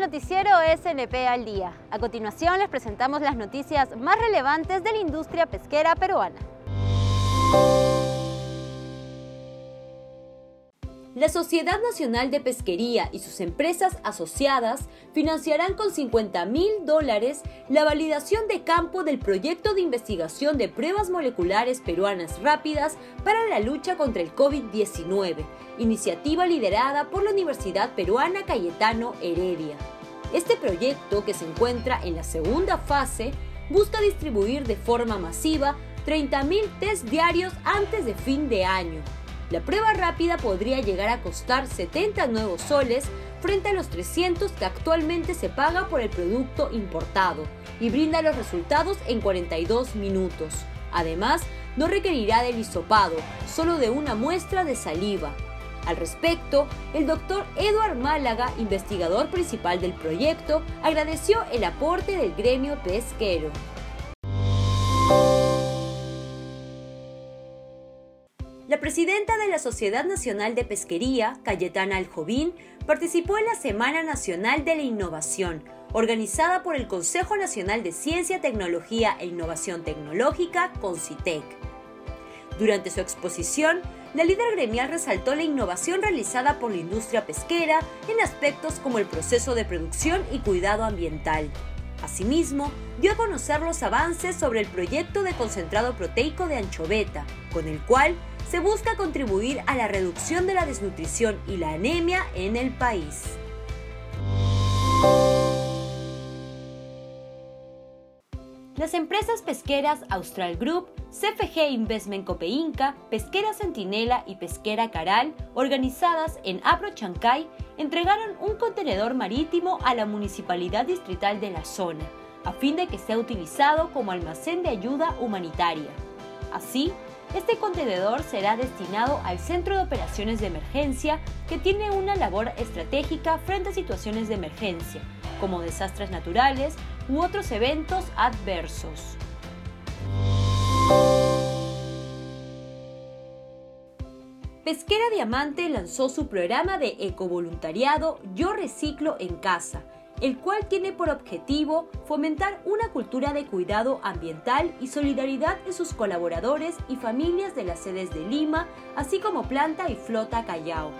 noticiero SNP al día. A continuación les presentamos las noticias más relevantes de la industria pesquera peruana. La Sociedad Nacional de Pesquería y sus empresas asociadas financiarán con 50 mil dólares la validación de campo del proyecto de investigación de pruebas moleculares peruanas rápidas para la lucha contra el COVID-19, iniciativa liderada por la Universidad Peruana Cayetano Heredia. Este proyecto, que se encuentra en la segunda fase, busca distribuir de forma masiva 30.000 test diarios antes de fin de año la prueba rápida podría llegar a costar 70 nuevos soles frente a los 300 que actualmente se paga por el producto importado y brinda los resultados en 42 minutos. Además, no requerirá del hisopado, solo de una muestra de saliva. Al respecto, el doctor Eduard Málaga, investigador principal del proyecto, agradeció el aporte del gremio pesquero. Presidenta de la Sociedad Nacional de Pesquería, Cayetana Aljovín, participó en la Semana Nacional de la Innovación, organizada por el Consejo Nacional de Ciencia, Tecnología e Innovación Tecnológica, CONCITEC. Durante su exposición, la líder gremial resaltó la innovación realizada por la industria pesquera en aspectos como el proceso de producción y cuidado ambiental. Asimismo, dio a conocer los avances sobre el proyecto de concentrado proteico de anchoveta, con el cual se busca contribuir a la reducción de la desnutrición y la anemia en el país. Las empresas pesqueras Austral Group, CFG Investment Copeinca, Pesquera Centinela y Pesquera Caral, organizadas en Apro Chancay, entregaron un contenedor marítimo a la Municipalidad Distrital de la zona, a fin de que sea utilizado como almacén de ayuda humanitaria. Así, este contenedor será destinado al Centro de Operaciones de Emergencia, que tiene una labor estratégica frente a situaciones de emergencia, como desastres naturales u otros eventos adversos. Pesquera Diamante lanzó su programa de ecovoluntariado Yo Reciclo en Casa, el cual tiene por objetivo fomentar una cultura de cuidado ambiental y solidaridad en sus colaboradores y familias de las sedes de Lima, así como Planta y Flota Callao.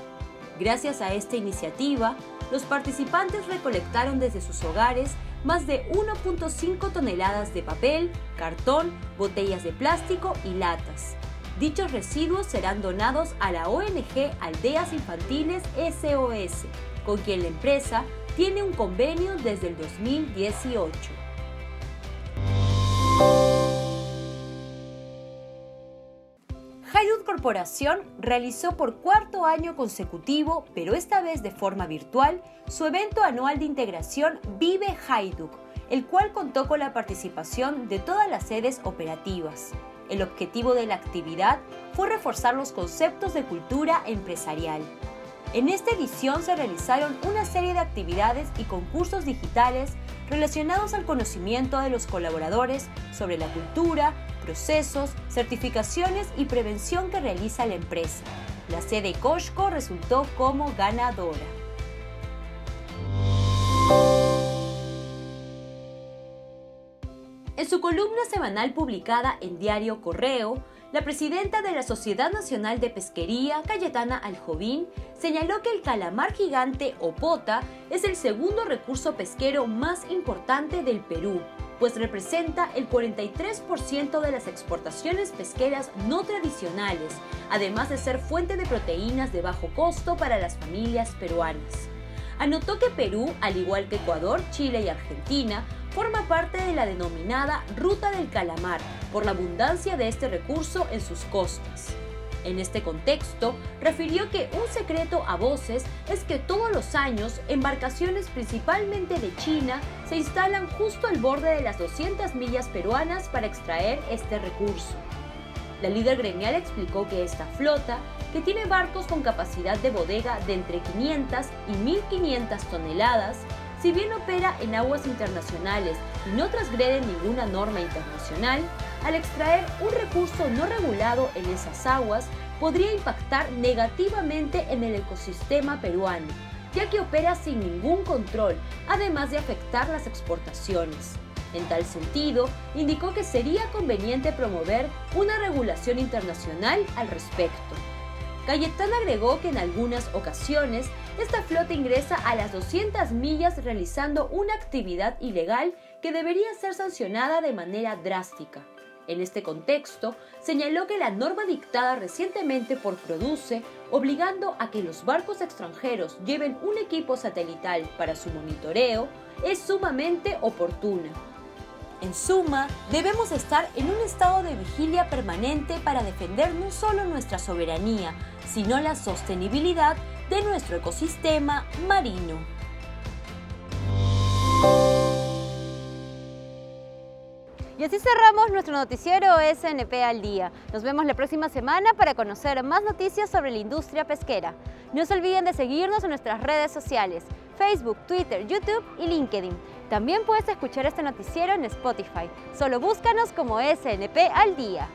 Gracias a esta iniciativa, los participantes recolectaron desde sus hogares más de 1.5 toneladas de papel, cartón, botellas de plástico y latas. Dichos residuos serán donados a la ONG Aldeas Infantiles SOS, con quien la empresa tiene un convenio desde el 2018. Hayduk Corporación realizó por cuarto año consecutivo, pero esta vez de forma virtual, su evento anual de integración Vive Hayduk, el cual contó con la participación de todas las sedes operativas. El objetivo de la actividad fue reforzar los conceptos de cultura empresarial, en esta edición se realizaron una serie de actividades y concursos digitales relacionados al conocimiento de los colaboradores sobre la cultura, procesos, certificaciones y prevención que realiza la empresa. La sede Costco resultó como ganadora. En su columna semanal publicada en Diario Correo, la presidenta de la Sociedad Nacional de Pesquería, Cayetana Aljovín, señaló que el calamar gigante o pota es el segundo recurso pesquero más importante del Perú, pues representa el 43% de las exportaciones pesqueras no tradicionales, además de ser fuente de proteínas de bajo costo para las familias peruanas. Anotó que Perú, al igual que Ecuador, Chile y Argentina, forma parte de la denominada Ruta del Calamar por la abundancia de este recurso en sus costas. En este contexto, refirió que un secreto a voces es que todos los años embarcaciones principalmente de China se instalan justo al borde de las 200 millas peruanas para extraer este recurso. La líder gremial explicó que esta flota, que tiene barcos con capacidad de bodega de entre 500 y 1500 toneladas, si bien opera en aguas internacionales y no transgrede ninguna norma internacional, al extraer un recurso no regulado en esas aguas podría impactar negativamente en el ecosistema peruano, ya que opera sin ningún control, además de afectar las exportaciones. En tal sentido, indicó que sería conveniente promover una regulación internacional al respecto. Cayetana agregó que en algunas ocasiones esta flota ingresa a las 200 millas realizando una actividad ilegal que debería ser sancionada de manera drástica. En este contexto, señaló que la norma dictada recientemente por Produce, obligando a que los barcos extranjeros lleven un equipo satelital para su monitoreo, es sumamente oportuna. En suma, debemos estar en un estado de vigilia permanente para defender no solo nuestra soberanía, sino la sostenibilidad de nuestro ecosistema marino. Y así cerramos nuestro noticiero SNP al día. Nos vemos la próxima semana para conocer más noticias sobre la industria pesquera. No se olviden de seguirnos en nuestras redes sociales, Facebook, Twitter, YouTube y LinkedIn. También puedes escuchar este noticiero en Spotify. Solo búscanos como SNP al día.